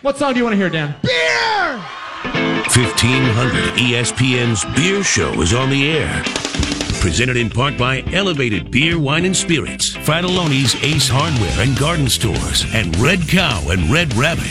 What song do you want to hear, Dan? Beer! 1500 ESPN's Beer Show is on the air. Presented in part by Elevated Beer, Wine, and Spirits, Frattallone's Ace Hardware and Garden Stores, and Red Cow and Red Rabbit.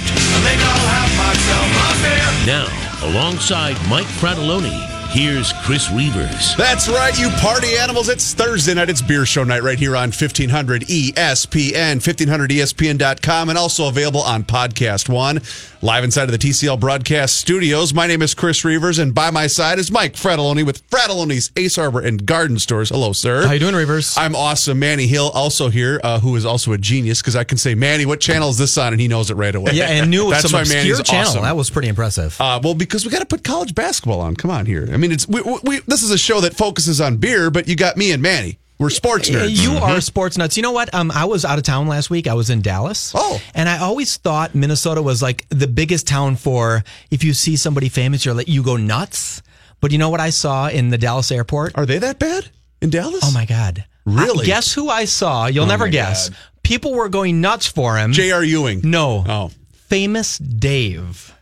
Now, alongside Mike Frattallone, here's Chris Reuvers. That's right, you party animals. It's Thursday night. It's beer show night right here on E 1500 ESPN, 1500ESPN.com, and also available on Podcast One. Live inside of the TCL broadcast studios. My name is Chris Reuvers, and by my side is Mike Frattallone with Frattallone's Ace Hardware and Garden Stores. Hello, sir. How you doing, Reuvers? I'm awesome. Manny Hill also here, uh, who is also a genius because I can say, Manny, what channel is this on? And he knows it right away. yeah, and knew That's some why Manny's channel. awesome. That was pretty impressive. Uh, well, because we got to put college basketball on. Come on here. I mean, it's we, we, this is a show that focuses on beer, but you got me and Manny. We're sports nerds. You are sports nuts. You know what? Um, I was out of town last week. I was in Dallas. Oh. and I always thought Minnesota was like the biggest town for if you see somebody famous, you're like you go nuts. But you know what I saw in the Dallas airport? Are they that bad in Dallas? Oh my god! Really? I- guess who I saw? You'll never guess. God. People were going nuts for him. J.R. Ewing. no, Oh. famous Dave.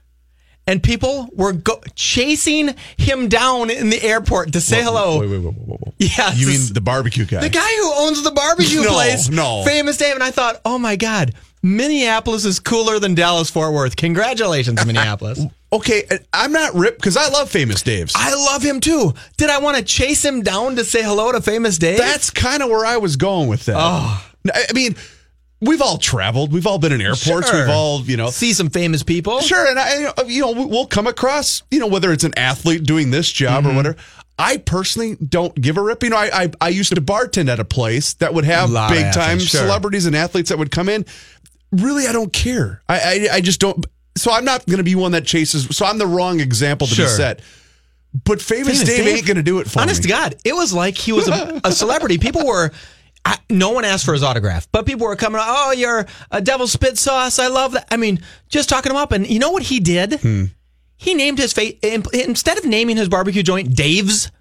And people were go- chasing him down in the airport to say hello. Wait, wait, Yes. You mean the barbecue guy? The guy who owns the barbecue No, place. no. Famous Dave. And I thought, oh my God, Minneapolis is cooler than Dallas Fort Worth. Congratulations, Minneapolis. Okay, I'm not ripped because I love Famous Dave's. I love him too. Did I want to chase him down to say hello to Famous Dave? That's kind of where I was going with that. Oh. I mean, we've all traveled. We've all been in airports. Sure. We've all, you know, See some famous people. Sure, and I, you know, we'll come across, you know, whether it's an athlete doing this job Mm-hmm. or whatever. I personally don't give a rip. You know, I, I I used to bartend at a place that would have big time sure. celebrities and athletes that would come in. Really, I don't care. I I, I just don't. So I'm not going to be one that chases. So I'm the wrong example to Sure. be set. But famous, Famous Dave, Dave? ain't going to do it for me. Honest me. to God, it was like he was a, a celebrity. People were. I, no one asked for his autograph, but people were coming. Oh, you're a devil spit sauce. I love that. I mean, just talking him up, and you know what he did? Hmm. He named his face instead of naming his barbecue joint Dave's.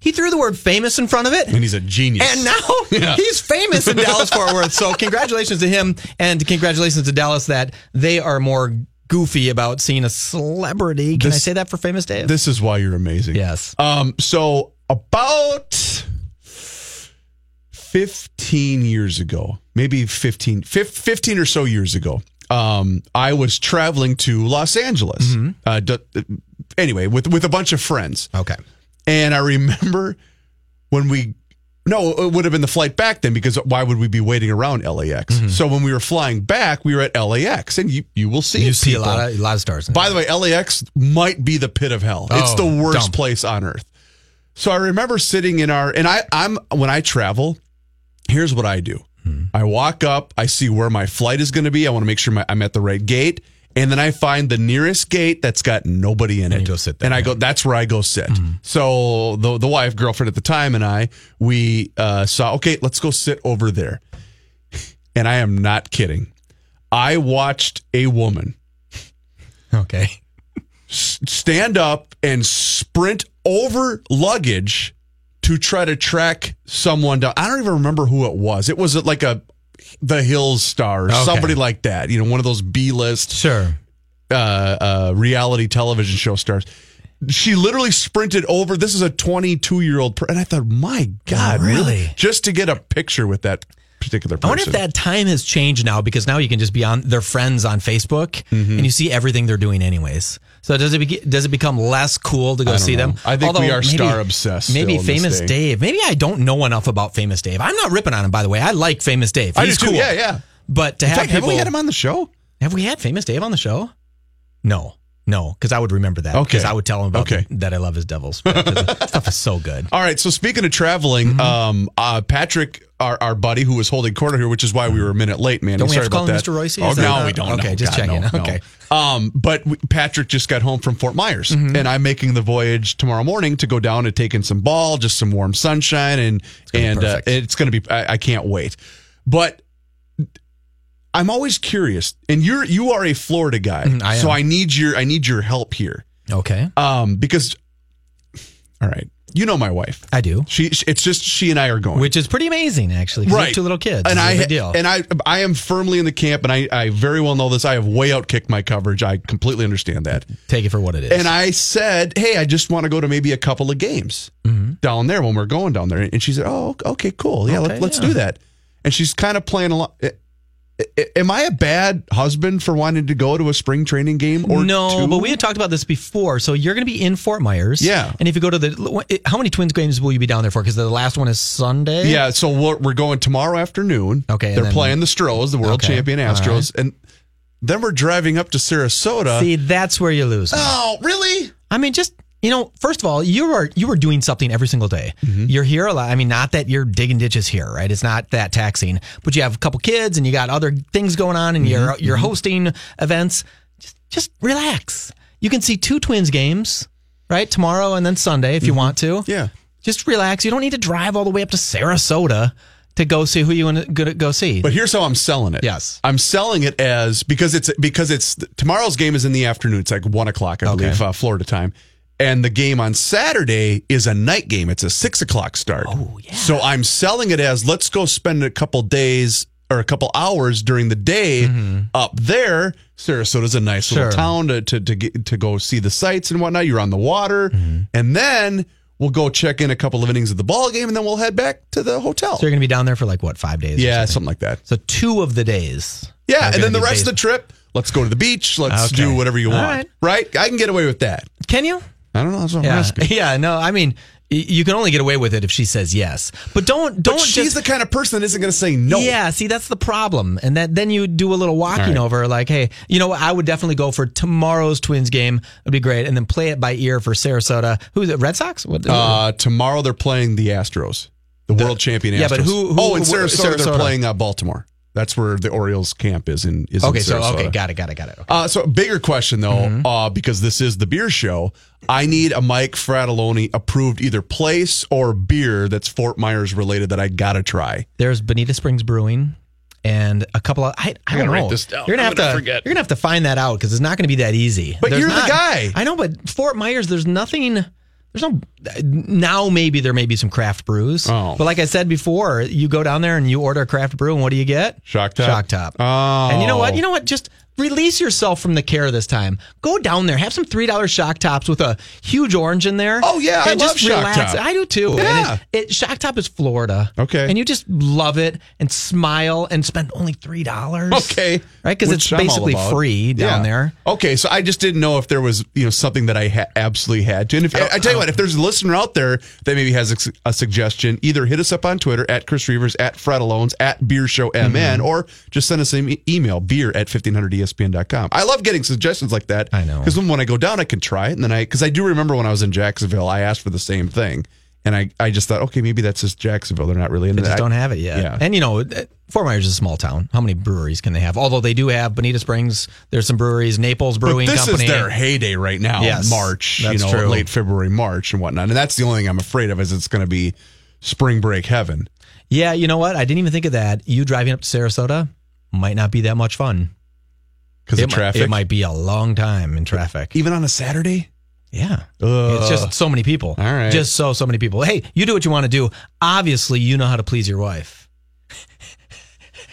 He threw the word famous in front of it. And he's a genius. And now Yeah. he's famous in Dallas Fort Worth. So congratulations to him and congratulations to Dallas that they are more goofy about seeing a celebrity. Can I say that for famous Dave? this is why you're amazing. yes. Um, so about 15 years ago, maybe 15, 15 or so years ago, um, I was traveling to Los Angeles. Uh, d- anyway, with, with a bunch of friends. Okay. And I remember when we, no, it would have been the flight back then because why would we be waiting around LAX? So when we were flying back, we were at LAX and you, you will see You see a lot of a lot of stars. By the way, LAX might be the pit of hell. it's Oh, the worst dump. place on earth. So I remember sitting in our and I I'm when I travel, here's what I do. Hmm. I walk up, I see where my flight is going to be. I want to make sure my, I'm at the right gate, and then I find the nearest gate that's got nobody in it. you go sit there, And I go, that's where I go sit. So the the wife, girlfriend at the time, and I, we uh, saw, okay, let's go sit over there. And I am not kidding. I watched a woman okay. stand up and sprint over luggage to try to track someone down. I don't even remember who it was. It was like a the Hills star, or Okay. somebody like that. You know, one of those B list Sure. uh, uh, reality television show stars. She literally sprinted over. This is a 22 year old, and I thought, my God, really? Just to get a picture with that particular I person. wonder if that time has changed now because now you can just be on their friends on Facebook Mm-hmm. and you see everything they're doing anyways. So does it be, does it become less cool to go see know. them? I think we are star obsessed Maybe still in this famous. Dave. Maybe I don't know enough about famous Dave. I'm not ripping on him by the way. I like famous Dave. I He's do too. cool. Yeah, yeah. But to In have fact, people have we had him on the show? Have we had famous Dave on the show? No. No, because I would remember that. Okay. Because I would tell him about Okay. the- that I love his Devils. Stuff is so good. All right. So speaking of traveling, Mm-hmm. um, uh, Patrick, our, our buddy who was holding corner here, which is why we were a minute late, man. Don't we Sorry have to call him that. Mr. Royce? Oh, no, we don't. Okay, No, just God, checking. no, no. Okay. Um, but we, Patrick just got home from Fort Myers, Mm-hmm. and I'm making the voyage tomorrow morning to go down and take in some ball, just some warm sunshine, and be and uh, it's going to be. I, I can't wait. But I'm always curious, and you're you are a Florida guy, Mhm, I so. I need your I need your help here Okay. um, because all right, You know my wife. I do. She. she- It's just she and I are going. Which is pretty amazing, actually. have two little kids. and I deal. and I I am firmly in the camp, and I I very well know this. I have way outkicked my coverage. I completely understand that. Take it for what it is. And I said, hey, I just want to go to maybe a couple of games down there when we're going down there. And she said, oh, okay, cool. Yeah, Okay, let, let's yeah. do that. And she's kind of playing along. Am I a bad husband for wanting to go to a spring training game or no, two? but we had talked about this before. So you're going to be in Fort Myers. Yeah. And if you go to the, how many Twins games will you be down there for? Because the last one is Sunday. Yeah, so we're, we're going tomorrow afternoon. Okay, They're playing the Stros, the world Okay, champion Astros. And then we're driving up to Sarasota. See, that's where you lose. oh, really? I mean, just you know, first of all, you are you are doing something every single day. Mm-hmm. You're here a lot. I mean, not that you're digging ditches here, right? It's not that taxing, but you have a couple kids and you got other things going on, and you're Mm-hmm. you're hosting events. Just just relax. You can see two Twins games, right? Tomorrow and then Sunday if you want to. Mm-hmm. Yeah. Just relax. You don't need to drive all the way up to Sarasota to go see who you want to go see. But here's how I'm selling it. Yes. I'm selling it as because it's because it's tomorrow's game is in the afternoon. It's like one o'clock, I Okay. believe, uh, Florida time. And the game on Saturday is a night game. It's a six o'clock start. Oh yeah. So I'm selling it as let's go spend a couple days or a couple hours during the day up there. Sarasota's a nice little Mm-hmm. Town to to to, get, to go see the sights and whatnot. You're on the water, Mm-hmm. and then we'll go check in a couple of innings of the ball game, and then we'll head back to the hotel. so you're going to be down there for like what five days? or yeah, something? something like that. So two of the days. Yeah, and then the rest of the trip, let's go to the beach. Let's Okay. do whatever you All want. Right. I can get away with that. Can you? I don't know. That's what I'm Yeah, asking. yeah. No, I mean, you can only get away with it if she says yes. But don't don't But she's just. the kind of person that isn't going to say no. Yeah, see, that's the problem, and that then you do a little walking right. over, like, hey, you know, what? I would definitely go for tomorrow's Twins game. It'd be great, and then play it by ear for Sarasota. Who's it? Red Sox? What? Uh, tomorrow they're playing the Astros, the, world champion Astros. yeah, but who- who- oh, in wh- Sarasota, they're playing uh, Baltimore. That's where the Orioles camp is in. Is okay, in so okay, got it, got it, got it. Okay. Uh, so bigger question though, Mm-hmm. uh, because this is the beer show. I need a Mike Frattallone approved either place or beer that's Fort Myers related that I gotta try. There's Bonita Springs Brewing. And a couple of I, I gotta don't write know. this down. You're gonna I'm have gonna to forget. you're gonna have to find that out because it's not gonna be that easy. But There's you're the guy. I know, but Fort Myers, there's nothing. There's no now. Maybe there may be some craft brews. Oh. But like I said before, you go down there and you order a craft brew, and what do you get? Shock top? Shock top. Oh. And you know what? You know what? Just release yourself from the care this time. Go down there, have some three dollar shock tops with a huge orange in there. Oh, yeah, I love just Shock relax. Top. I do too. Yeah. It, it, shock top is Florida. Okay. And you just love it and smile and spend only three dollars. Okay. Right? Because it's I'm basically free down Yeah. there. Okay, so I just didn't know if there was you know something that I ha- absolutely had to. And if, I tell you what, if there's a listener out there that maybe has a, a suggestion, either hit us up on Twitter at Chris Reuvers at Frattallones at Beer Show MN, Mm-hmm. or just send us an email beer at 1500espn.com. I love getting suggestions like that. I know. because when, when I go down, I can try it, and then I because I do remember when I was in Jacksonville, I asked for the same thing. And I, I just thought, okay, maybe that's just Jacksonville. They're not really into They just don't have it yet. Yeah. And you know, Fort Myers is a small town. How many breweries can they have? Although they do have Bonita Springs. There's some breweries, Naples But Brewing this Company. is their heyday right now. Yes, March, that's you know, true. late February, March, and whatnot. And that's the only thing I'm afraid of is it's going to be spring break heaven. yeah, you know what? I didn't even think of that. You driving up to Sarasota might not be that much fun. Because It of might- traffic. it might be a long time in traffic. even on a Saturday. Yeah. Ugh. It's just so many people. All right. Just so, so many people. Hey, you do what you want to do. Obviously, you know how to please your wife.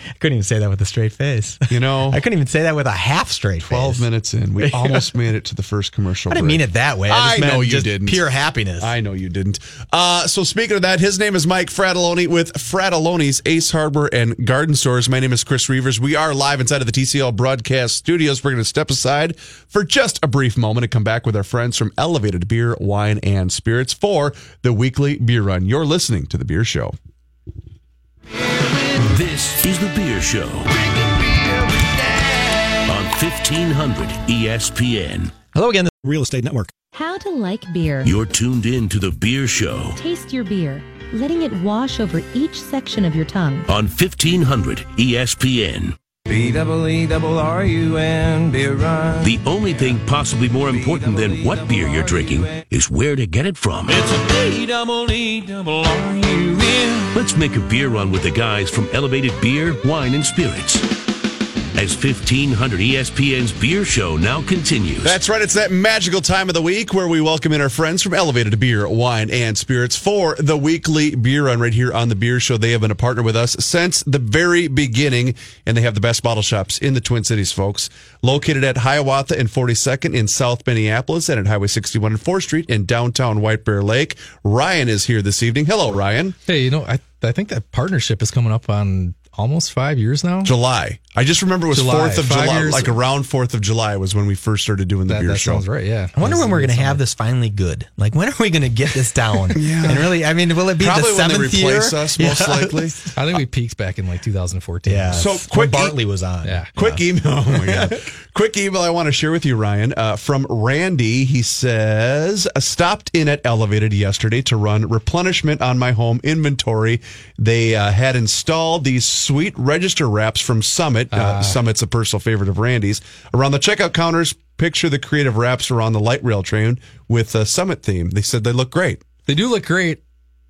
I couldn't even say that with a straight face. You know, I couldn't even say that with a half straight face. twelve minutes in, we almost made it to the first commercial. I didn't break. mean it that way. I, I know you just didn't. Pure happiness. I know you didn't. Uh, so speaking of that, his name is Mike Frattallone with Frattallone's Ace Hardware and Garden Stores. My name is Chris Reuvers. We are live inside of the TCL broadcast studios. We're going to step aside for just a brief moment and come back with our friends from Elevated Beer, Wine, and Spirits for the weekly beer run. You're listening to the Beer Show. This is The Beer Show on 1500 ESPN. Hello again. The Real Estate Network. How to like beer. You're tuned in to The Beer Show Taste your beer, letting it wash over each section of your tongue. on 1500 ESPN. B double E double R U N beer run. The only thing possibly more important than what beer you're drinking is where to get it from. It's a B double E double R U N. Let's make a beer run with the guys from Elevated Beer, Wine, and Spirits. As 1500 ESPN's Beer Show now continues. That's right. It's that magical time of the week where we welcome in our friends from Elevated Beer, Wine, and Spirits for the weekly beer run right here on the Beer Show. They have been a partner with us since the very beginning, and they have the best bottle shops in the Twin Cities, folks. Located at Hiawatha and 42nd in South Minneapolis and at Highway 61 and 4th Street in downtown White Bear Lake. Ryan is here this evening. Hello, Ryan. Hey, you know, I I think that partnership is coming up on almost five years now. July. I just remember it was July. 4th of Five July, years. like around 4th of July was when we first started doing the that beer that show. sounds right. Yeah. I wonder when we're going to have this finally good. Like, when are we going to get this down? yeah. And really, I mean, will it be Probably the when they replace year? us, most Yeah. likely. I think we peaked back in like 2014. Yeah. So, when quick e- Bartley was on. Yeah. Quick email. Oh my god. Quick email I want to share with you, Ryan, uh, from Randy. He says, "I stopped in at Elevated yesterday to run replenishment on my home inventory. They uh, had installed these sweet register wraps from Summit. Uh, Summit's a personal favorite of Randy's. Around the checkout counters, picture the creative wraps around the light rail train with a Summit theme. They said they look great. They do look great.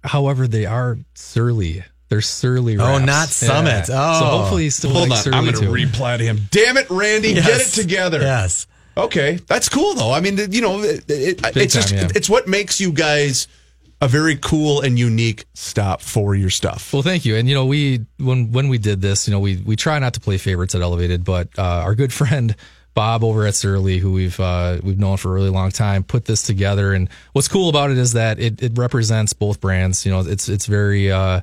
However, they are surly. They're surly. Oh, not Summit. Oh. So hopefully you still Hold like on, surly I'm going to too. reply to him. Damn it, Randy, get it together. Yes. Okay, that's cool though. I mean, you know, it, it, it's just yeah. it's what makes you guys a very cool and unique stop for your stuff. Well, thank you. And you know, we when when we did this, you know, we we try not to play favorites at Elevated, but uh, our good friend Bob over at Surly, who we've uh, we've known for a really long time, put this together. And what's cool about it is that it, it represents both brands. You know, it's it's very uh,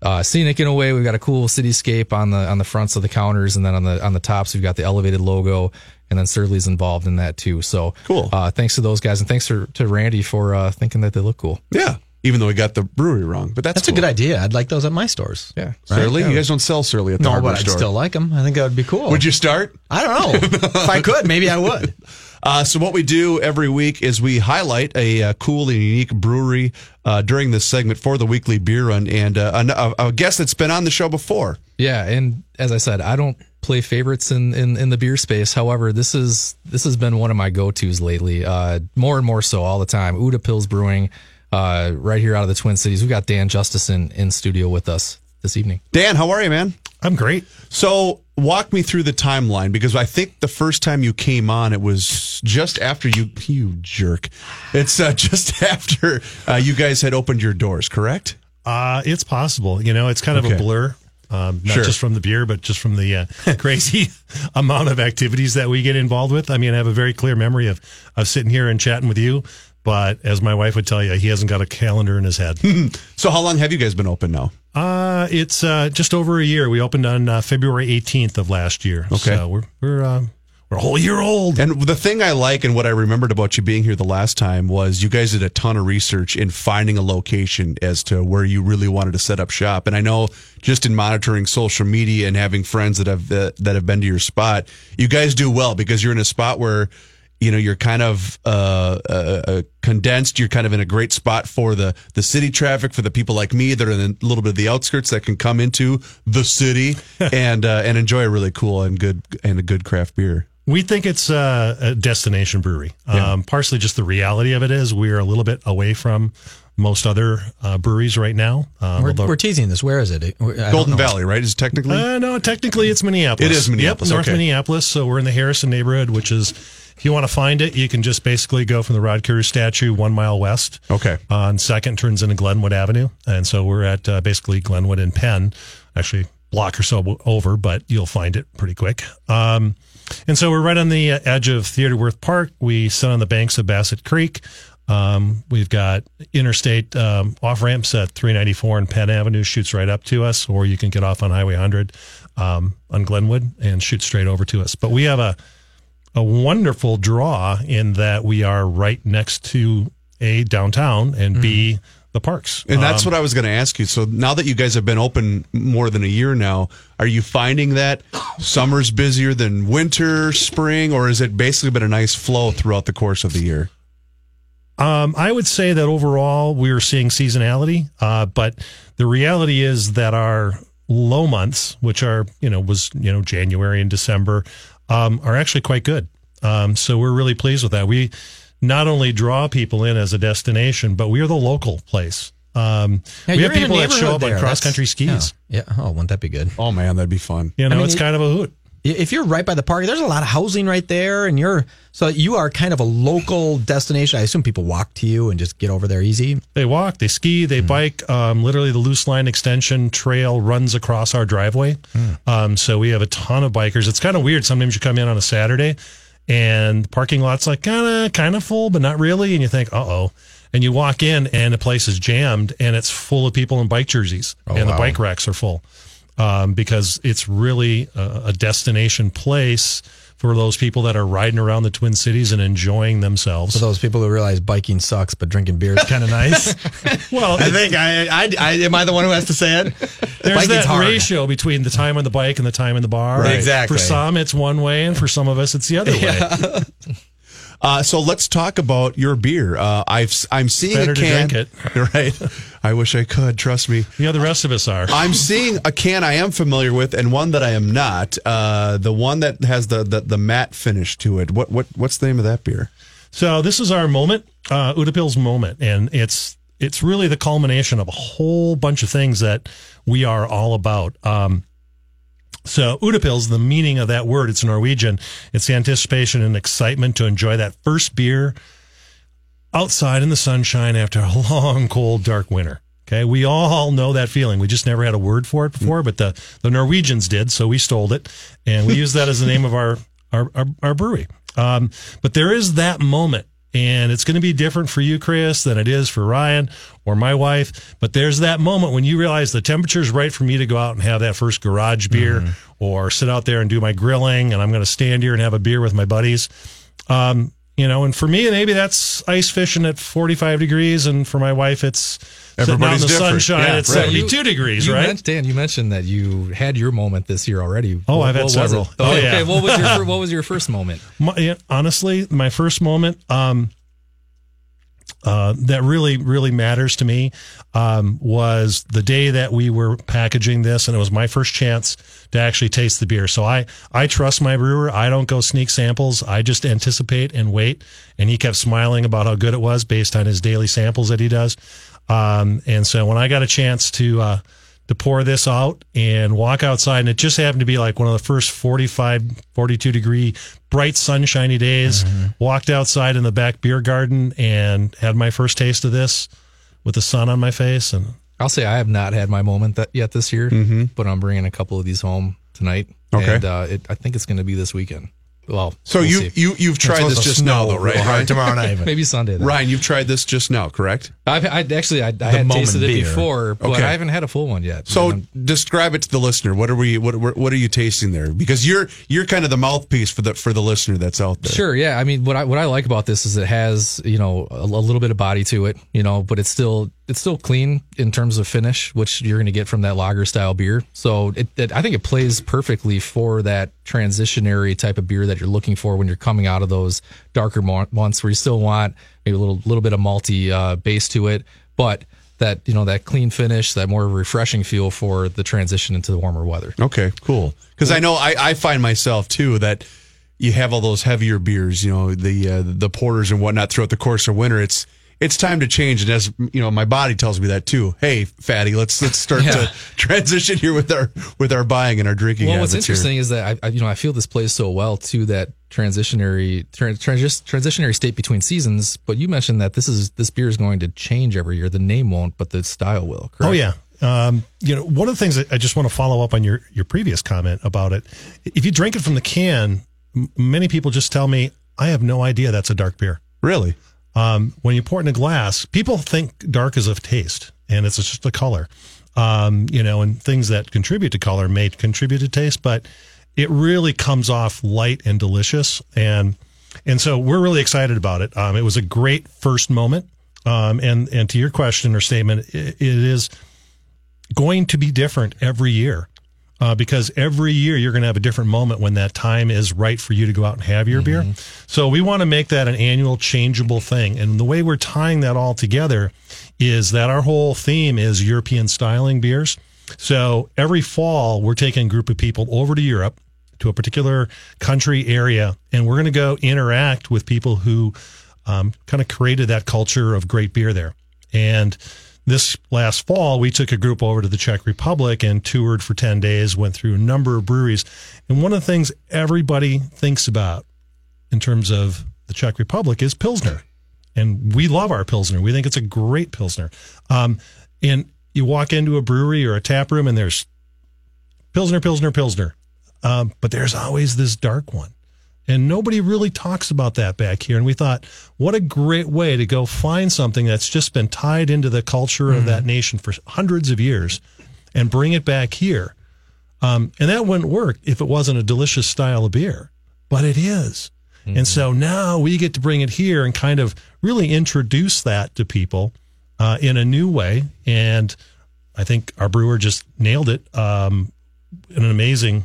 uh, scenic in a way. We've got a cool cityscape on the on the fronts of the counters, and then on the on the tops we've got the Elevated logo. And then Surly's involved in that too. So Cool. Uh, thanks to those guys, and thanks to, to Randy for uh, thinking that they look cool. Yeah, even though we got the brewery wrong, but that's That's a good idea. I'd like those at my stores. Yeah. Surly, Right? you guys don't sell Surly at the store. No, hardware but I'd store. still like them. I think that would be cool. Would you start? I don't know. if I could, maybe I would. Uh, so what we do every week is we highlight a uh, cool and unique brewery uh, during this segment for the weekly beer run, and uh, a, a guest that's been on the show before. Yeah, and as I said, I don't play favorites in, in, in the beer space. However, this is this has been one of my go tos lately. Uh, more and more so all the time. Utepils Brewing, uh, right here out of the Twin Cities. We've got Dan Justesen in studio with us this evening. Dan, how are you, man? I'm great. So walk me through the timeline because I think the first time you came on, it was just after you, you jerk. It's uh, just after uh, you guys had opened your doors, correct? Uh, it's possible. You know, it's kind of Okay. a blur. Um, not Sure. just from the beer, but just from the uh, crazy amount of activities that we get involved with. I mean, I have a very clear memory of of sitting here and chatting with you. But as my wife would tell you, he hasn't got a calendar in his head. So how long have you guys been open now? uh, it's uh, just over a year. We opened on uh, February 18th of last year. Okay. so we're we're uh, we're a whole year old. And the thing I like and what I remembered about you being here the last time was you guys did a ton of research in finding a location as to where you really wanted to set up shop. And I know just in monitoring social media and having friends that have uh, that have been to your spot, you guys do well because you're in a spot where you know you're kind of uh, uh, uh, condensed. You're kind of in a great spot for the the city traffic for the people like me that are in a little bit of the outskirts that can come into the city and uh, and enjoy a really cool and good and a good craft beer. We think it's uh, a destination brewery. Um, partially just the reality of it is we're a little bit away from most other uh, breweries right now. Um, We're, although- we're teasing this. Where is it? I Golden. Valley, right? Is it technically? Uh, no, technically it's Minneapolis. It is Minneapolis, Yep, North okay. Minneapolis. So we're in the Harrison neighborhood, which is, if you want to find it, you can just basically go from the Rod Carew statue one mile west. Okay. On second turns into Glenwood Avenue, and so we're at uh, basically Glenwood and Penn, actually block or so over, but you'll find it pretty quick. Um, and so we're right on the uh, edge of Theodore Wirth Park. We sit on the banks of Bassett Creek. Um, we've got interstate um, off ramps at 394 and Penn Avenue shoots right up to us, or you can get off on Highway 100 um, on Glenwood and shoot straight over to us. But we have a a wonderful draw in that we are right next to a downtown and b the parks. And that's Um, what I was going to ask you. So now that you guys have been open more than a year now, are you finding that summer's busier than winter, spring, or has it basically been a nice flow throughout the course of the year? Um, I would say that overall we're seeing seasonality, uh, but the reality is that our low months, which are you know was you know January and December, um, are actually quite good. Um, so we're really pleased with that. We not only draw people in as a destination, but we are the local place. Um, Yeah, we have people that show neighborhood up on cross country skis. Yeah. yeah. Oh, wouldn't that be good? Oh man, that'd be fun. You know, I mean, it's you- kind of a hoot. if you're right by the park, there's a lot of housing right there, and you're so you are kind of a local destination. I assume people walk to you and just get over there easy. They walk, they ski, they bike. Um, literally, the Luce Line extension trail runs across our driveway. Um, so we have a ton of bikers. It's kind of weird. Sometimes you come in on a Saturday, and the parking lot's like kind of kind of full, but not really. And you think, uh oh. And you walk in, and the place is jammed, and it's full of people in bike jerseys, and the bike racks are full um, because it's really a, a destination place for those people that are riding around the Twin Cities and enjoying themselves. For those people who realize biking sucks, but drinking beer is kind of nice. well, I think I, I, I am I the one who has to say it. There's Biking's that hard. ratio between the time on the bike and the time in the bar. Right. Exactly. For some, it's one way, and for some of us, it's the other way. Uh, so let's talk about your beer. Uh, I've I'm seeing Better a to can. drink Right. I wish I could. Trust me. Yeah, the rest of us are. I'm seeing a can I am familiar with and one that I am not. Uh, the one that has the, the the matte finish to it. What what what's the name of that beer? So this is our moment, uh, Utepils' moment, and it's it's really the culmination of a whole bunch of things that we are all about. Um, so Utepils, the meaning of that word, it's Norwegian. It's anticipation and excitement to enjoy that first beer outside in the sunshine after a long, cold, dark winter. Okay, we all know that feeling. We just never had a word for it before, but the, the Norwegians did, so we stole it and we use that as the name of our our, our, our brewery. Um, but there is that moment, and it's going to be different for you, Chris, than it is for Ryan or my wife. But there's that moment when you realize the temperature is right for me to go out and have that first garage beer or sit out there and do my grilling, and I'm going to stand here and have a beer with my buddies. Um, you know, and for me, maybe that's ice fishing at 45 degrees, and for my wife, it's sitting out in the different. sunshine Yeah, at right. 72 degrees, You right? Dan, you mentioned that you had your moment this year already. Oh, What- I've had several. Oh, Okay, yeah. okay, what was your what was your first moment? my, honestly, my first moment um, uh, that really, really matters to me um, was the day that we were packaging this, and it was my first chance to actually taste the beer. So I, I trust my brewer. I don't go sneak samples. I just anticipate and wait. And he kept smiling about how good it was based on his daily samples that he does. Um, and so when I got a chance to uh, to pour this out and walk outside, and it just happened to be like one of the first 45, 42 degree bright sunshiny days. Walked outside in the back beer garden and had my first taste of this with the sun on my face. And I'll say I have not had my moment that yet this year, but I'm bringing a couple of these home tonight. Okay. and uh, it, I think it's going to be this weekend. Well, So we'll you see. you you've tried this just now though, right? real Ryan? tomorrow night. maybe Sunday. Then. Ryan, you've tried this just now, correct? I've I, actually I, I had moment tasted it before, but Okay. I haven't had a full one yet. So describe it to the listener. What are we? What what what are you tasting there? Because you're you're kind of the mouthpiece for the for the listener that's out there. Sure, yeah. I mean, what I what I like about this is it has you know a, a little bit of body to it, you know, but it's still it's still clean in terms of finish, which you're going to get from that lager style beer. So it, it I think it plays perfectly for that transitionary type of beer that you're looking for when you're coming out of those darker months where you still want maybe a little little bit of malty uh, base to it, but that you know that clean finish, that more refreshing feel for the transition into the warmer weather. Okay, cool. Because I know I, I find myself too that you have all those heavier beers, you know, the uh, the porters and whatnot throughout the course of winter. It's it's time to change, and as you know, my body tells me that too. Hey, fatty, let's let's start to transition here with our with our buying and our drinking. Well, what's habits here. interesting is that I, I, you know, I feel this plays so well to that transitionary tran- transis- transitionary state between seasons. But you mentioned that this is this beer is going to change every year. The name won't, but the style will. Correct? Oh yeah. Um, you know, one of the things that I just want to follow up on your your previous comment about it. If you drink it from the can, m- many people just tell me, "I have no idea that's a dark beer." Really? Um, when you pour it in a glass, people think dark is of taste, and it's just a color. Um, you know, and things that contribute to color may contribute to taste, but it really comes off light and delicious. And and so we're really excited about it. Um, it was a great first moment. Um, and and to your question or statement, it, it is going to be different every year. Uh, because every year you're going to have a different moment when that time is right for you to go out and have your beer. So we want to make that an annual changeable thing. And the way we're tying that all together is that our whole theme is European styling beers. So every fall we're taking a group of people over to Europe to a particular country area, and we're going to go interact with people who um, kind of created that culture of great beer there. And this last fall, we took a group over to the Czech Republic and toured for 10 days, went through a number of breweries. And one of the things everybody thinks about in terms of the Czech Republic is Pilsner. And we love our Pilsner. We think it's a great Pilsner. Um, and you walk into a brewery or a tap room and there's Pilsner, Pilsner, Pilsner. Um, but there's always this dark one. And nobody really talks about that back here. And we thought, what a great way to go find something that's just been tied into the culture of that nation for hundreds of years and bring it back here. Um, and that wouldn't work if it wasn't a delicious style of beer, but it is. And so now we get to bring it here and kind of really introduce that to people uh, in a new way. And I think our brewer just nailed it. Um, an amazing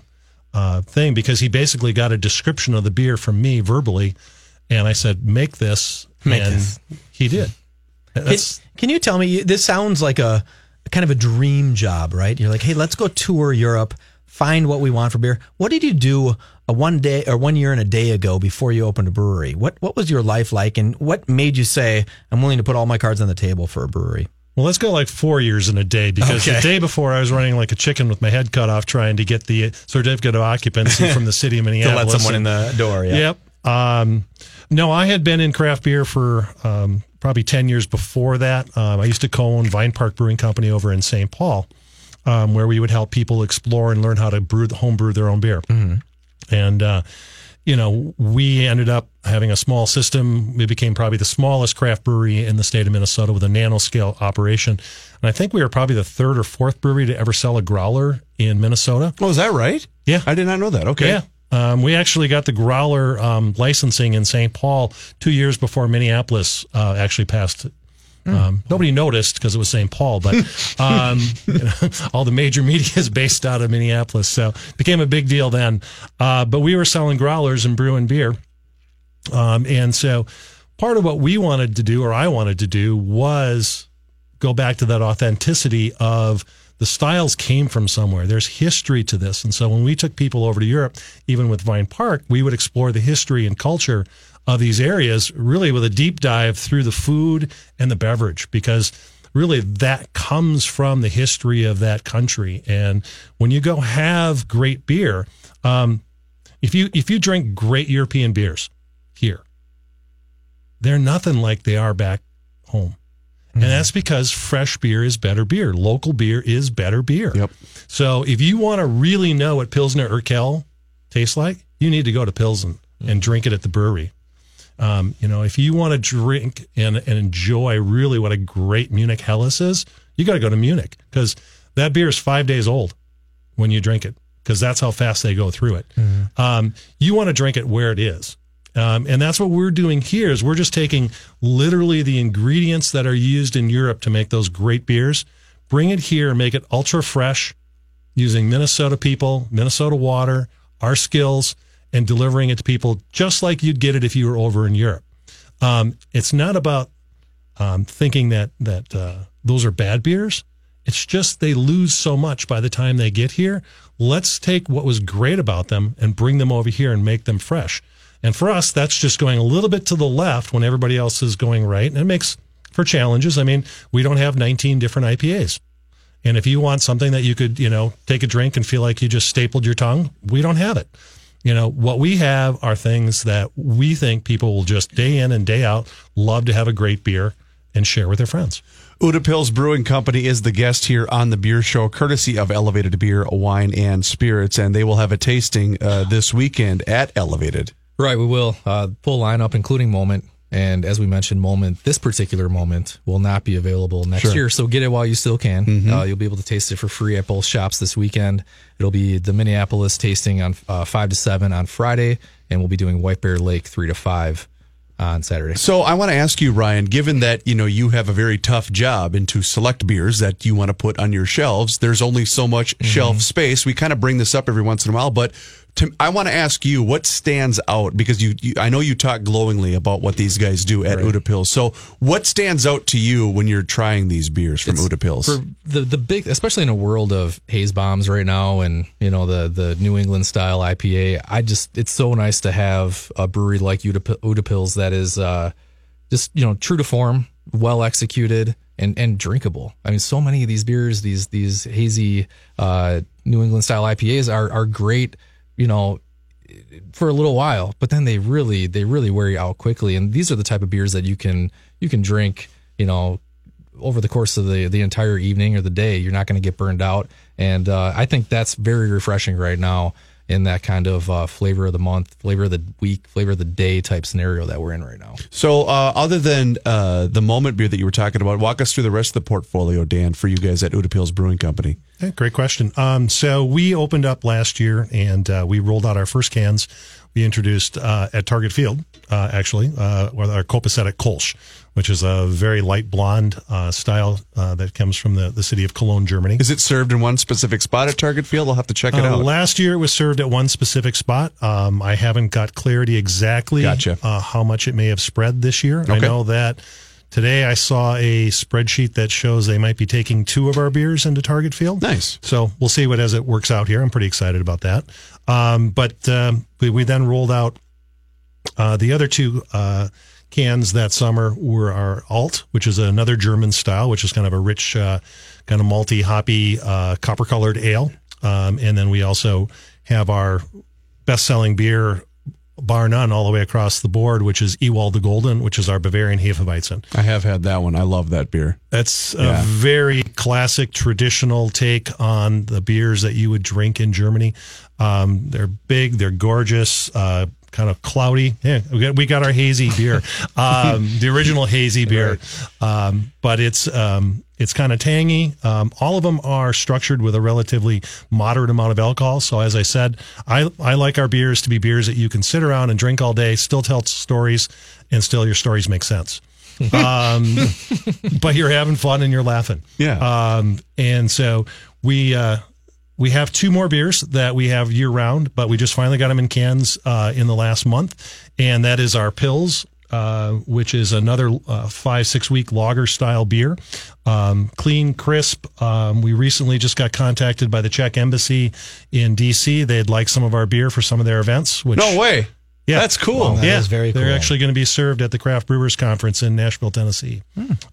uh, thing because he basically got a description of the beer from me verbally, and I said, "Make this," Make and this. he did. Can, can you tell me? This sounds like a, a kind of a dream job, right? You're like, hey, let's go tour Europe, find what we want for beer. What did you do a one day or one year and a day ago before you opened a brewery? What what was your life like, and what made you say, I'm willing to put all my cards on the table for a brewery? Well. Let's go like four years in a day because Okay. the day before I was running like a chicken with my head cut off, trying to get the certificate of occupancy from the city of Minneapolis. To let someone in And- the door, yeah. Yep. Um, no, I had been in craft beer for um, probably 10 years before that. Um, I used to co own Vine Park Brewing Company over in St. Paul, um, where we would help people explore and learn how to brew, home brew their own beer. And, uh, you know, we ended up having a small system. We became probably the smallest craft brewery in the state of Minnesota with a nanoscale operation. And I think we were probably the third or fourth brewery to ever sell a growler in Minnesota. Oh, is that right? Yeah. I did not know that. Okay. Yeah. Um, we actually got the growler um, licensing in St. Paul two years before Minneapolis uh, actually passed. It. Um, nobody noticed because it was St. Paul, but um, you know, all the major media is based out of Minneapolis, so it became a big deal then. Uh, but we were selling growlers and brewing beer, um, and so part of what we wanted to do, or I wanted to do, was go back to that authenticity of the styles came from somewhere. There's history to this. And so when we took people over to Europe, even with Vine Park, we would explore the history and culture of these areas really with a deep dive through the food and the beverage because really that comes from the history of that country. And when you go have great beer, um, if you if you drink great European beers here, they're nothing like they are back home. And that's because fresh beer is better beer. Local beer is better beer. Yep. So if you want to really know what Pilsner Urquell tastes like, you need to go to Pilsen and drink it at the brewery. Um, you know, if you want to drink and, and enjoy really what a great Munich Helles is, you got to go to Munich because that beer is five days old when you drink it because that's how fast they go through it. Um, you want to drink it where it is. Um, and that's what we're doing here is we're just taking literally the ingredients that are used in Europe to make those great beers, bring it here, make it ultra fresh using Minnesota people, Minnesota water, our skills, and delivering it to people just like you'd get it if you were over in Europe. Um, it's not about um, thinking that that uh, those are bad beers. It's just they lose so much by the time they get here. Let's take what was great about them and bring them over here and make them fresh. And for us, that's just going a little bit to the left when everybody else is going right. And it makes for challenges. I mean, we don't have 19 different IPAs. And if you want something that you could, you know, take a drink and feel like you just stapled your tongue, we don't have it. You know, what we have are things that we think people will just day in and day out love to have a great beer and share with their friends. Utepils Brewing Company is the guest here on the Beer Show, courtesy of Elevated Beer, Wine, and Spirits, and they will have a tasting uh, this weekend at Elevated. Right, we will. Uh, full lineup, including Moment. And as we mentioned, Moment, this particular Moment will not be available next Sure. year. So get it while you still can. Uh, you'll be able to taste it for free at both shops this weekend. It'll be the Minneapolis tasting on uh, 5 to 7 on Friday, and we'll be doing White Bear Lake 3 to 5 on Saturday. So I want to ask you, Ryan, given that you know you have a very tough job and to select beers that you want to put on your shelves, there's only so much shelf space. We kind of bring this up every once in a while, but to, I want to ask you what stands out because you, you I know you talk glowingly about what these guys do at Utepils. So what stands out to you when you're trying these beers from Utepils? for the the big, especially in a world of haze bombs right now, and you know the the New England style IPA. I just it's so nice to have a brewery like Uda, Utepils that is uh, just you know true to form, well executed, and and drinkable. I mean, so many of these beers, these these hazy uh, New England style IPAs are are great. You know, for a little while, but then they really they really wear you out quickly. And these are the type of beers that you can you can drink, you know, over the course of the the entire evening or the day. You're not going to get burned out, and uh, I think that's very refreshing right now in that kind of uh, flavor of the month, flavor of the week, flavor of the day type scenario that we're in right now. So, uh, other than uh, the moment beer that you were talking about, walk us through the rest of the portfolio, Dan, for you guys at Utepils Brewing Company. Yeah, great question. Um, so we opened up last year and uh, we rolled out our first cans. We introduced uh, at Target Field, uh, actually, uh, with our Copacetic Kolsch, which is a very light blonde uh, style uh, that comes from the, the city of Cologne, Germany. Is it served in one specific spot at Target Field? I'll have to check it out. last year it was served at one specific spot. Um, I haven't got clarity exactly Gotcha. uh, how much it may have spread this year. I know that today I saw a spreadsheet that shows they might be taking two of our beers into Target Field. Nice. So we'll see what as it works out here. I'm pretty excited about that. Um, but um, we, we then rolled out uh, the other two uh, cans that summer were our Alt, which is another German style, which is kind of a rich, uh, kind of malty, hoppy, uh, copper colored ale. Um, and then we also have our best selling beer, bar none, all the way across the board, which is Ewald the Golden, which is our Bavarian Hefeweizen. I have had that one. I love that beer. That's Yeah. a very classic, traditional take on the beers that you would drink in Germany. Um, they're big, they're gorgeous, uh, kind of cloudy. Yeah, we got, we got our hazy beer, um, the original hazy beer, um, but it's um, it's kind of tangy. Um, all of them are structured with a relatively moderate amount of alcohol. So as I said, I I like our beers to be beers that you can sit around and drink all day, still tell stories, and still your stories make sense. um, but you're having fun and you're laughing. Yeah. Um, and so we uh, we have two more beers that we have year round, but we just finally got them in cans uh, in the last month, and that is our Pills. Uh, which is another uh, five six week lager style beer, um, clean, crisp. Um, we recently just got contacted by the Czech embassy in DC. They'd like some of our beer for some of their events. Which No way. yeah, That's cool. That yeah, is very They're cool. actually going to be served at the Craft Brewers Conference in Nashville, Tennessee.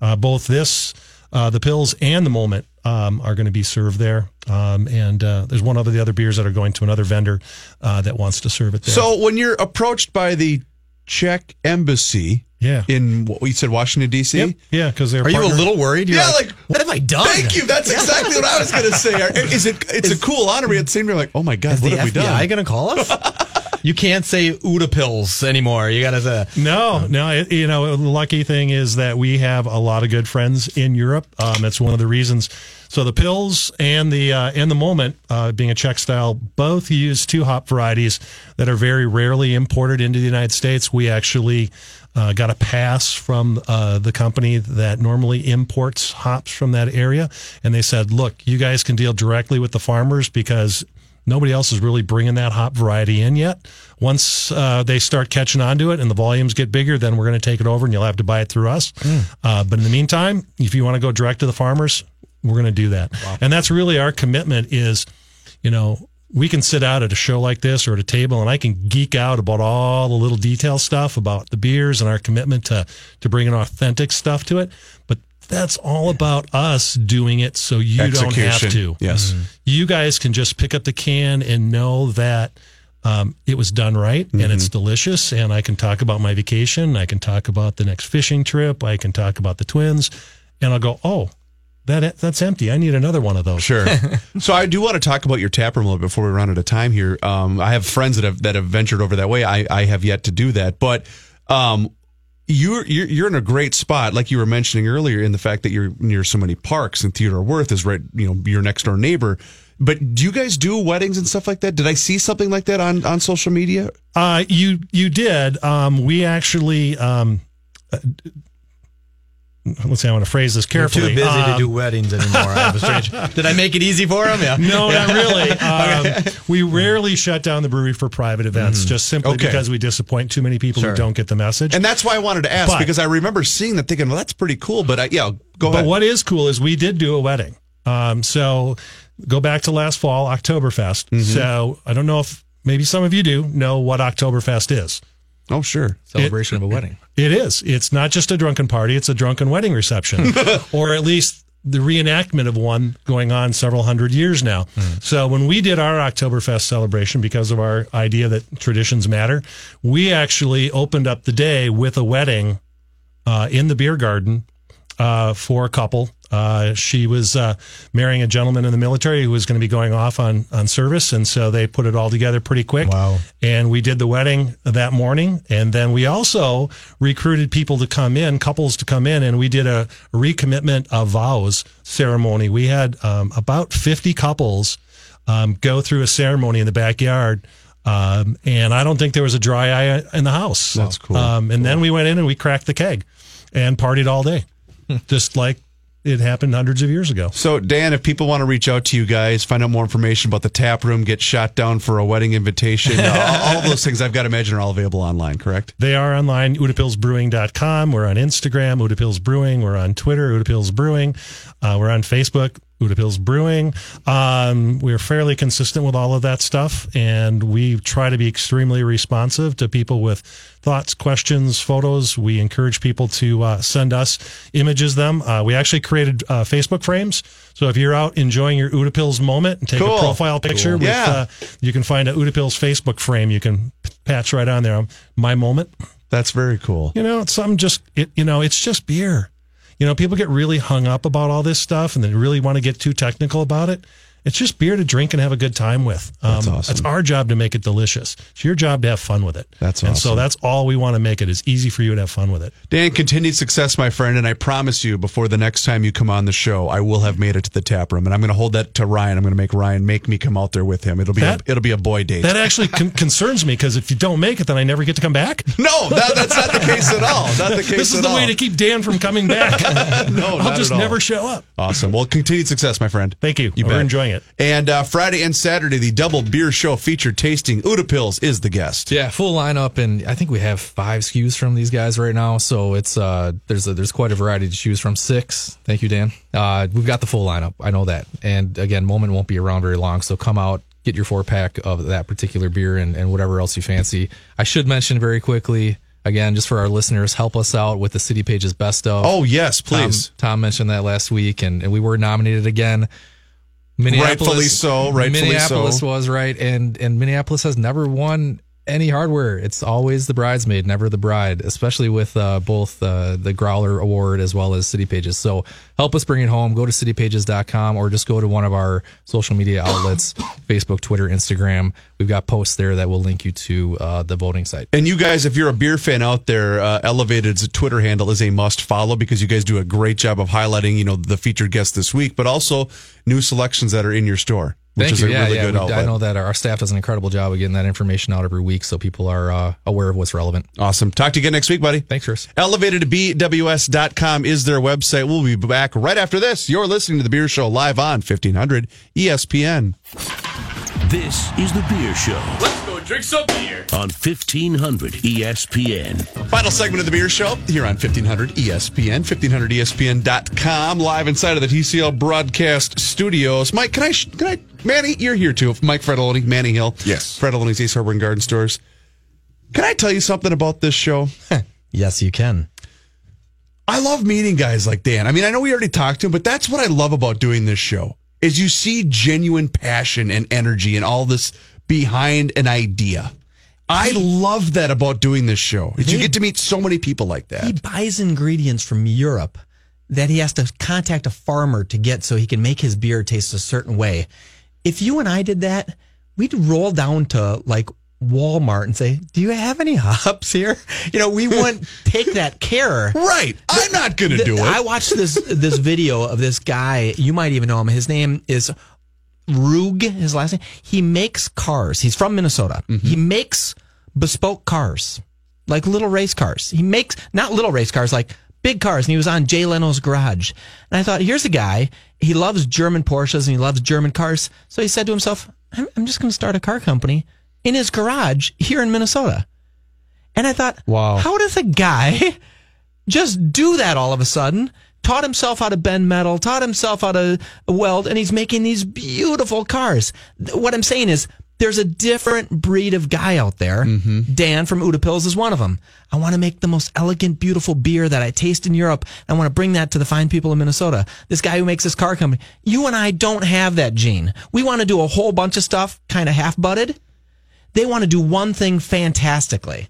Uh, both this, uh, the pills, and the moment um, are going to be served there. Um, and uh, there's one of the other beers that are going to another vendor uh, that wants to serve it there. So, when you're approached by the Czech embassy yeah, in what we said Washington D.C., Yep. yeah, because they're Are you a little worried? You're Yeah, like, what have I done? Thank you. That's exactly what I was going to say. Is it? It's a cool honor. But at the same time, like, oh my god, Is what the have we done? FBI going to call us? you can't say Utepils anymore. You got to say. No, no. It, you know, the lucky thing is that we have a lot of good friends in Europe. Um, that's one of the reasons. So the pills and the uh, and the moment, uh, being a Czech style, both use two hop varieties that are very rarely imported into the United States. We actually uh, got a pass from uh, the company that normally imports hops from that area, and they said, "Look, you guys can deal directly with the farmers because." Nobody else is really bringing that hop variety in yet. Once uh, they start catching on to it and the volumes get bigger, then we're going to take it over and you'll have to buy it through us. Uh, but in the meantime, if you want to go direct to the farmers, we're going to do that. And that's really our commitment is, you know, we can sit out at a show like this or at a table and I can geek out about all the little detail stuff about the beers and our commitment to, to bringing authentic stuff to it. But that's all about us doing it so you don't have to. Yes. You guys can just pick up the can and know that um, it was done right and it's delicious. And I can talk about my vacation. I can talk about the next fishing trip. I can talk about the twins. And I'll go, oh, that that's empty. I need another one of those. Sure. so I do want to talk about your tap room a little before we run out of time here. Um, I have friends that have that have ventured over that way. I, I have yet to do that, but um, you're, you're you're in a great spot, like you were mentioning earlier, in the fact that you're near so many parks and Theodore Wirth is right, you know, your next door neighbor. But do you guys do weddings and stuff like that? Did I see something like that on on social media? Uh, you you did. Um, we actually. Um, let's see. I want to phrase this You're carefully. too busy to Um, do weddings anymore. I have a strange. Did I make it easy for him? Yeah. No, not really. Um, we rarely shut down the brewery for private events, just simply Okay. because we disappoint too many people Sure. who don't get the message. And that's why I wanted to ask But- because I remember seeing that, thinking, well, that's pretty cool. But I, yeah, go but ahead. what is cool is we did do a wedding. Um, so go back to last fall, Oktoberfest. Mm-hmm. So I don't know if maybe some of you do know what Oktoberfest is. Oh, sure. celebration of a wedding. It is. It's not just a drunken party, it's a drunken wedding reception, or at least the reenactment of one going on several hundred years now. So when we did our Oktoberfest celebration, because of our idea that traditions matter, we actually opened up the day with a wedding uh, in the beer garden uh, for a couple. Uh, she was uh, marrying a gentleman in the military who was going to be going off on, on service. And so they put it all together pretty quick. Wow. And we did the wedding that morning. And then we also recruited people to come in, couples to come in, and we did a recommitment of vows ceremony. We had um, about 50 couples um, go through a ceremony in the backyard. Um, and I don't think there was a dry eye in the house. That's cool. Um, and then we went in and we cracked the keg and partied all day, just like it happened hundreds of years ago. So, Dan, if people want to reach out to you guys, find out more information about the tap room, get shot down for a wedding invitation, all, all those things I've got to imagine are all available online, correct? They are online, utepilsbrewing.com. We're on Instagram, Utepils Brewing. We're on Twitter, Utepils Brewing. Uh, we're on Facebook, Utepils Brewing. Um, we're fairly consistent with all of that stuff, and we try to be extremely responsive to people with thoughts, questions, photos. We encourage people to uh, send us images them. Uh, we actually created uh, Facebook frames. So if you're out enjoying your Utepils moment and take Cool. a profile picture Cool. with, Yeah. uh, you can find a Utepils Facebook frame. You can patch right on there. My moment. That's very cool. You know, it's something just it. You know, it's just beer. You know, people get really hung up about all this stuff, and they really want to get too technical about it. It's just beer to drink and have a good time with. Um, That's awesome. It's our job to make it delicious. It's your job to have fun with it. That's awesome. And so that's all we want to make it as easy for you to have fun with it. Dan, continued success, my friend, and I promise you, before the next time you come on the show, I will have made it to the tap room, and I'm going to hold that to Ryan. I'm going to make Ryan make me come out there with him. It'll be That- a, it'll be a boy date. That actually con- concerns me because if you don't make it, then I never get to come back. no, that, that's not case at all. Not the case this is at the all. way to keep Dan from coming back. no, I'll not just at all. never show up. Awesome. Well, continued success, my friend. Thank you. You We're bet. enjoying it. And uh, Friday and Saturday, the double beer show feature tasting. Utepils is the guest. Yeah, full lineup, and I think we have five SKUs from these guys right now. So it's uh, there's a, there's quite a variety to choose from. Six. Thank you, Dan. Uh, we've got the full lineup. I know that. And again, Moment won't be around very long, so come out, get your four pack of that particular beer, and, and whatever else you fancy. I should mention very quickly. Again, just for our listeners, help us out with the City Pages Best of. Oh, yes, please. Tom, Tom mentioned that last week, and, and we were nominated again. Rightfully so, rightfully Minneapolis so. was right, and and Minneapolis has never won any hardware. It's always the bridesmaid, never the bride. Especially with uh, both uh, the Growler Award as well as City Pages. So help us bring it home. Go to citypages.com or just go to one of our social media outlets: Facebook, Twitter, Instagram. We've got posts there that will link you to uh, the voting site. And you guys, if you're a beer fan out there, uh, Elevated's Twitter handle is a must follow because you guys do a great job of highlighting, you know, the featured guests this week, but also new selections that are in your store, which Thank is you. a yeah, really yeah. good we- outlet. I know that our, our staff does an incredible job of getting that information out every week, so people are uh, aware of what's relevant. Awesome. Talk to you again next week, buddy. Thanks, Chris. ElevatedBWS.com is their website. We'll be back right after this. You're listening to The Beer Show live on 1500 ESPN. This is The Beer Show. Let's go drink some beer. On E 1500 ESPN. Final segment of The Beer Show here on E 1500 ESPN, 1500ESPN.com, live inside of the TCL broadcast studios. Mike, can I, sh- can I, Manny, you're here too. Mike Frattallone, Manny Hill. Yes. Frattallone's Ace Hardware and Garden Stores. Can I tell you something about this show? Yes, you can. I love meeting guys like Dan. I mean, I know we already talked to him, but that's what I love about doing this show is you see genuine passion and energy and all this behind an idea. I love that about doing this show. Is you get to meet so many people like that. He buys ingredients from Europe that he has to contact a farmer to get so he can make his beer taste a certain way. If you and I did that, we'd roll down to like Walmart and say, "Do you have any hops here?" You know, we wouldn't take that care. Right. I'm not going to do it. I watched this this video of this guy. You might even know him. His name is Rug. His last name. He makes cars. He's from Minnesota. Mm-hmm. He makes bespoke cars, like little race cars. He makes not little race cars, like big cars. And he was on Jay Leno's garage. And I thought, here's a guy. He loves German Porsches and he loves German cars. So he said to himself, I'm, I'm just going to start a car company in his garage here in Minnesota. And I thought, Wow. how does a guy just do that all of a sudden? Taught himself how to bend metal, taught himself how to weld, and he's making these beautiful cars. What I'm saying is, There's a different breed of guy out there. Mm-hmm. Dan from Utepils is one of them. I want to make the most elegant, beautiful beer that I taste in Europe. I want to bring that to the fine people of Minnesota. This guy who makes this car company. You and I don't have that gene. We want to do a whole bunch of stuff kind of half butted. They want to do one thing fantastically.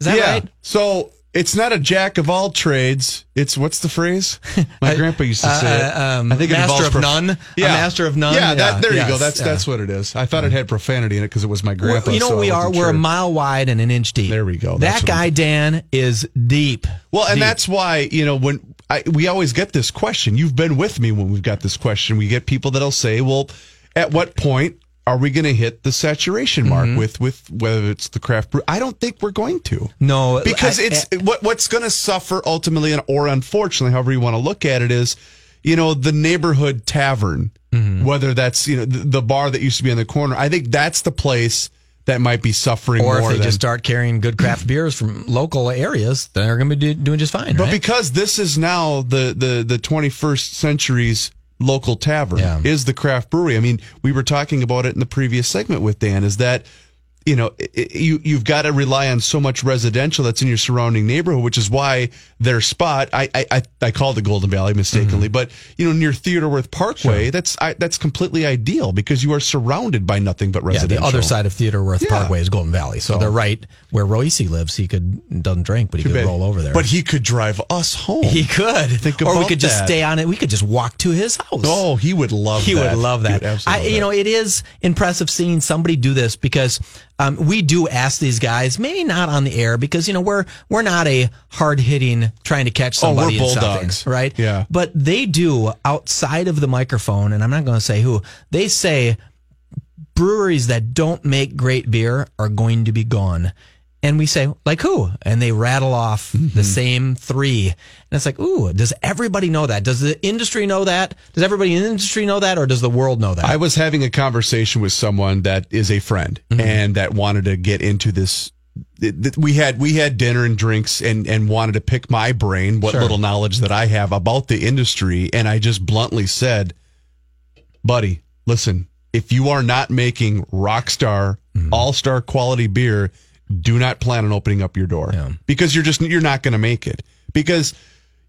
Is that yeah. right? So it's not a jack of all trades. It's what's the phrase? My grandpa used to say it. Uh, um, master involves of prof- none? A master of none? Yeah, that, Yeah, there you yes, go. That's yeah. that's what it is. I thought it had profanity in it because it was my grandpa. We're- you know so we are? wasn't We're sure. a mile wide and an inch deep. There we go. That That's what guy, Dan, is deep. Well, and Deep. that's why you know when I, we always get this question. You've been with me when we've got this question. We get people that'll say, "Well, at what point are we going to hit the saturation mark Mm-hmm. with with whether it's the craft brew?" I don't think we're going to. No, because I- it's what what's going to suffer ultimately, and or unfortunately, however you want to look at it, is you know the neighborhood tavern, Mm-hmm. whether that's you know the, the bar that used to be in the corner. I think that's the place that might be suffering more. or if they than just start carrying good craft beers from local areas, they're going to be do, doing just fine. But right? because this is now the the the 21st century's local tavern Yeah. is the craft brewery. I mean, we were talking about it in the previous segment with Dan. Is that you know it, you you've got to rely on so much residential that's in your surrounding neighborhood, which is why their spot I I I, called it Golden Valley mistakenly, mm-hmm. but you know near Theodore Wirth Parkway, that's I, that's completely ideal because you are surrounded by nothing but yeah, residential. the other side of Theodore Wirth Yeah. Parkway is Golden Valley, so, they're right where Royce lives. He could doesn't drink, but he could bad. roll over there. But he could drive us home. he could, Think or we could just that. stay on it. We could just walk to his house. Oh, he would love he that. would love He that. would absolutely I, love you that. know, it is impressive seeing somebody do this because um, we do ask these guys, maybe not on the air, because you know we're we're not a hard hitting trying to catch Oh, we're somebody in something, bulldogs. right? Yeah. But they do outside of the microphone, and I'm not going to say who. They say breweries that don't make great beer are going to be gone. And we say, like who? And they rattle off Mm-hmm. the same three. And it's like, ooh, does everybody know that? Does the industry know that? Does everybody in the industry know that? Or does the world know that? I was having a conversation with someone that is a friend Mm-hmm. and that wanted to get into this. th- th- We had we had dinner and drinks and and wanted to pick my brain, what Sure. little knowledge that I have about the industry, and I just bluntly said, "Buddy, listen, if you are not making rock star, Mm-hmm. all star quality beer, do not plan on opening up your door Yeah. because you're just you're not going to make it because."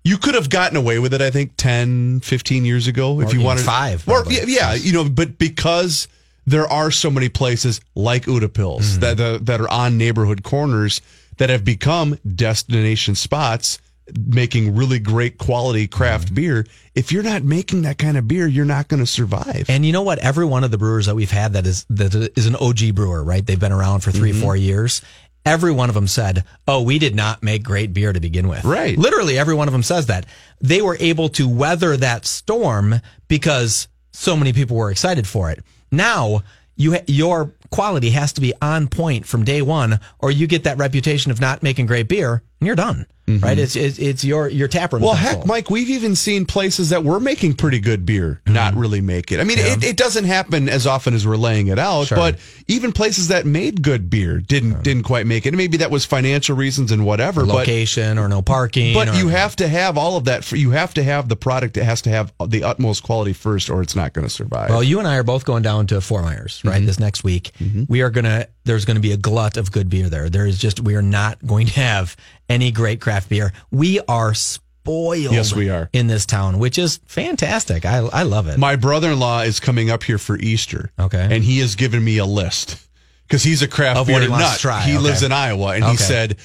You could have gotten away with it, I think, 10, 15 years ago if you wanted five, Or, yeah, yeah, you know, but because there are so many places like Utepils Mm-hmm. that that that are on neighborhood corners that have become destination spots, making really great quality craft Mm-hmm. beer. If you're not making that kind of beer, you're not going to survive. And you know what? Every one of the brewers that we've had that is that is an OG brewer, right? They've been around for 3 Mm-hmm. four years. Every one of them said, "Oh, we did not make great beer to begin with." Right. Literally, every one of them says that they were able to weather that storm because so many people were excited for it. Now you ha- your quality has to be on point from day one, or you get that reputation of not making great beer, and you're done. Right? It's, it's it's your your tap room. Mm-hmm. Well, heck. Mike, we've even seen places that were making pretty good beer Mm-hmm. not really make it. I mean, it, it doesn't happen as often as we're laying it out, Sure. but even places that made good beer didn't didn't quite make it. And maybe that was financial reasons and whatever. but location or no parking. But or- you have to have all of that. For, you have to have the product. It has to have the utmost quality first, or it's not going to survive. Well, you and I are both going down to Fort Myers, right? Mm-hmm. This next week. Mm-hmm. We are going to, there's going to be a glut of good beer there. There is just, we are not going to have any great craft beer. We are spoiled. Yes, we are. In this town, which is fantastic. I, I love it. My brother-in-law is coming up here for Easter. Okay. and he has given me a list because he's a craft Of beer he nut. He okay. lives in Iowa, and he said.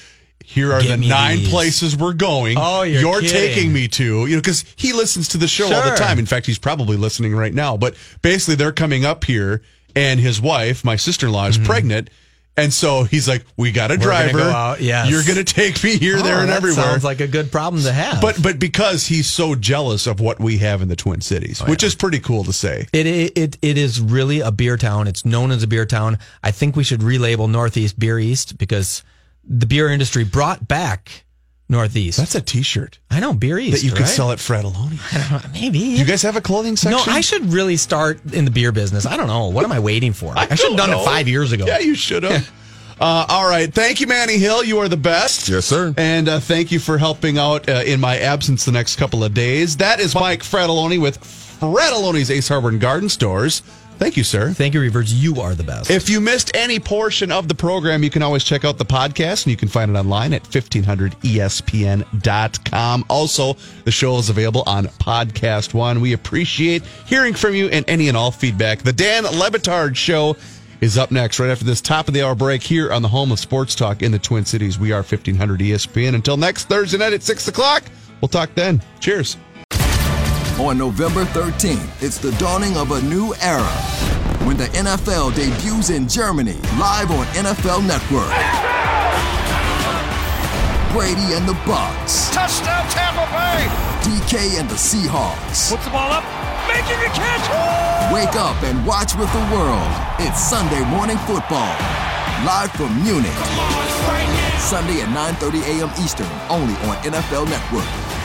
Here are Give the nine these." places we're going. Oh, you're kidding. taking me to, you know, because he listens to the show all the time. In fact, he's probably listening right now. But basically, they're coming up here, and his wife, my sister in law, is pregnant. And so he's like, We got a Mm-hmm. We're driver. go yes. You're going to take me here, Oh, there, and everywhere. Sounds like a good problem to have. But but because he's so jealous of what we have in the Twin Cities, which is pretty cool to say. It it it is really a beer town. It's known as a beer town. I think we should relabel Northeast Beer East because the beer industry brought back Northeast. That's a T-shirt I know beer East that you could right? sell at Frattallone. Maybe Do you guys have a clothing section? No, I should really start in the beer business. I don't know. What am I waiting for? I, should have done don't it five years ago. Yeah, you should have. Uh, all right. Thank you, Manny Hill. You are the best. Yes, sir. And uh, thank you for helping out uh, in my absence the next couple of days. That is Mike Frattallone with Frattallone's Ace Hardware and Garden Stores. Thank you, sir. Thank you, Reuvers. You are the best. If you missed any portion of the program, you can always check out the podcast and you can find it online at E 1500ESPN.com. Also, the show is available on Podcast One. We appreciate hearing from you and any and all feedback. The Dan Le Batard Show is up next right after this top of the hour break here on the home of sports talk in the Twin Cities. We are 1500 ESPN. Until next Thursday night at 6 o'clock, we'll talk then. Cheers. On November 13th, it's the dawning of a new era when the NFL debuts in Germany live on NFL Network. Brady and the Bucks. Touchdown Tampa Bay! DK and the Seahawks. Puts the ball up, making a catch! Wake up and watch with the world. It's Sunday morning football. Live from Munich. Sunday at 9:30 a.m. Eastern, only on NFL Network.